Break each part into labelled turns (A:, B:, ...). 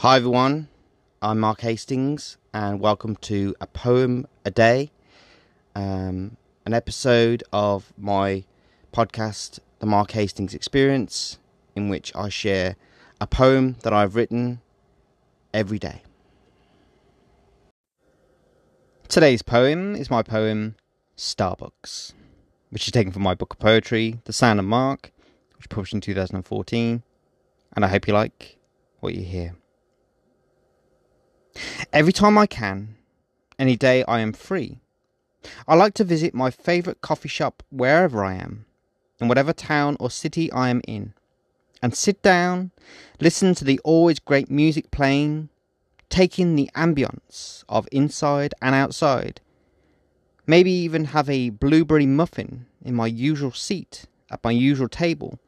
A: Hi everyone, I'm Mark Hastings, and welcome to A Poem a Day, um, an episode of my podcast, The Mark Hastings Experience, in which I share a poem that I've written every day. Today's poem is my poem Starbucks, which is taken from my book of poetry, The Sound of Mark, which published in 2014, and I hope you like what you hear. Every time I can, any day I am free, I like to visit my favourite coffee shop wherever I am, in whatever town or city I am in, and sit down, listen to the always great music playing, take in the ambience of inside and outside, maybe even have a blueberry muffin in my usual seat at my usual table,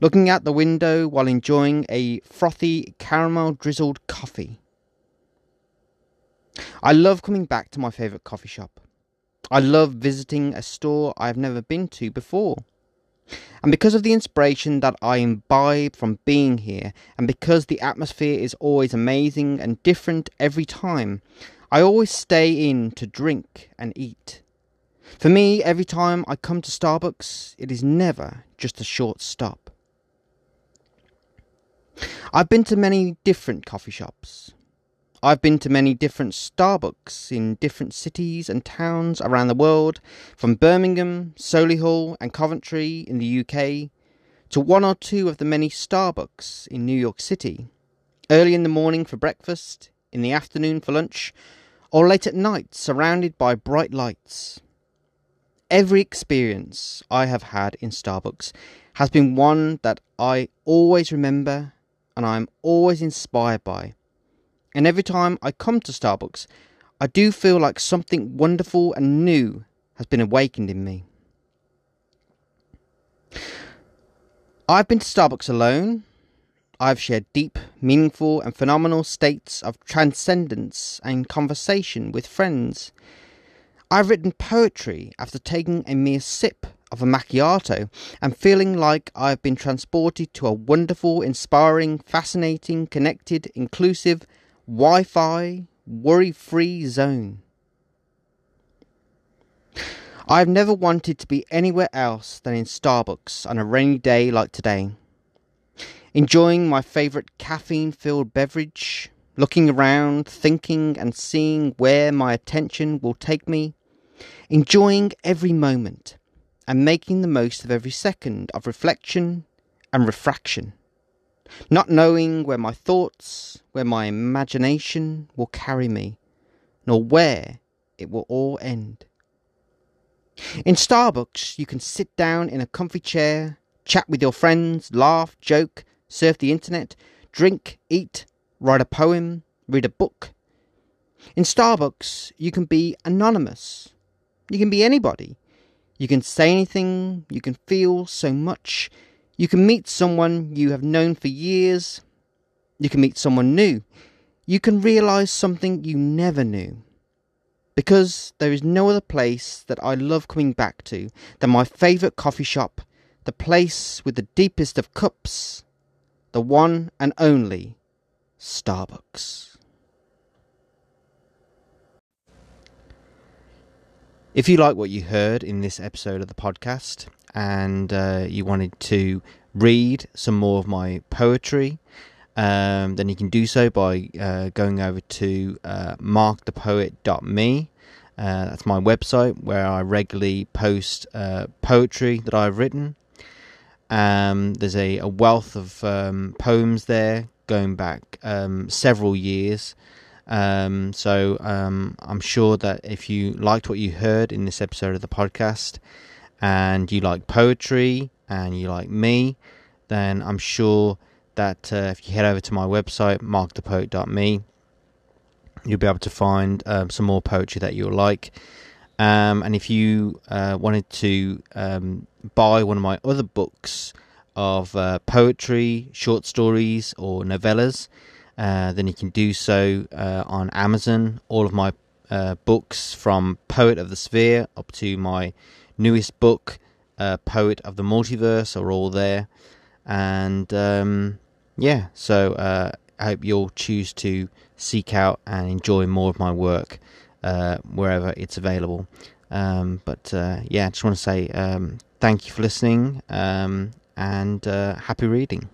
A: looking out the window while enjoying a frothy caramel drizzled coffee I love coming back to my favourite coffee shop. I love visiting a store I've never been to before. And because of the inspiration that I imbibe from being here, and because the atmosphere is always amazing and different every time, I always stay in to drink and eat. For me, every time I come to Starbucks, it is never just a short stop. I've been to many different coffee shops, I've been to many different Starbucks in different cities and towns around the world, from Birmingham, Solihull, and Coventry in the UK, to one or two of the many Starbucks in New York City, early in the morning for breakfast, in the afternoon for lunch, or late at night surrounded by bright lights. Every experience I have had in Starbucks has been one that I always remember and I am always inspired by and every time I come to Starbucks, I do feel like something wonderful and new has been awakened in me. I've been to Starbucks alone. I've shared deep, meaningful, and phenomenal states of transcendence and conversation with friends. I've written poetry after taking a mere sip of a macchiato and feeling like I've been transported to a wonderful, inspiring, fascinating, connected, inclusive, Wi Fi, worry free zone. I've never wanted to be anywhere else than in Starbucks on a rainy day like today. Enjoying my favourite caffeine filled beverage, looking around, thinking and seeing where my attention will take me, enjoying every moment and making the most of every second of reflection and refraction not knowing where my thoughts, where my imagination will carry me, nor where it will all end. In Starbucks, you can sit down in a comfy chair, chat with your friends, laugh, joke, surf the internet, drink, eat, write a poem, read a book. In Starbucks, you can be anonymous. You can be anybody. You can say anything, you can feel so much, you can meet someone you have known for years. You can meet someone new. You can realize something you never knew. Because there is no other place that I love coming back to than my favourite coffee shop, the place with the deepest of cups, the one and only Starbucks. If you like what you heard in this episode of the podcast, and uh, you wanted to read some more of my poetry, um, then you can do so by uh, going over to uh, markthepoet.me. Uh, that's my website where I regularly post uh, poetry that I've written. Um, there's a, a, wealth of um, poems there going back um, several years. Um, so um, I'm sure that if you liked what you heard in this episode of the podcast, and you like poetry and you like me, then I'm sure that uh, if you head over to my website, markthepoet.me, you'll be able to find um, some more poetry that you'll like. Um, and if you uh, wanted to um, buy one of my other books of uh, poetry, short stories, or novellas, uh, then you can do so uh, on Amazon. All of my uh, books from Poet of the Sphere up to my newest book, uh, Poet of the Multiverse, are all there. And um, yeah, so uh, I hope you'll choose to seek out and enjoy more of my work uh, wherever it's available. Um, but uh, yeah, I just want to say um, thank you for listening um, and uh, happy reading.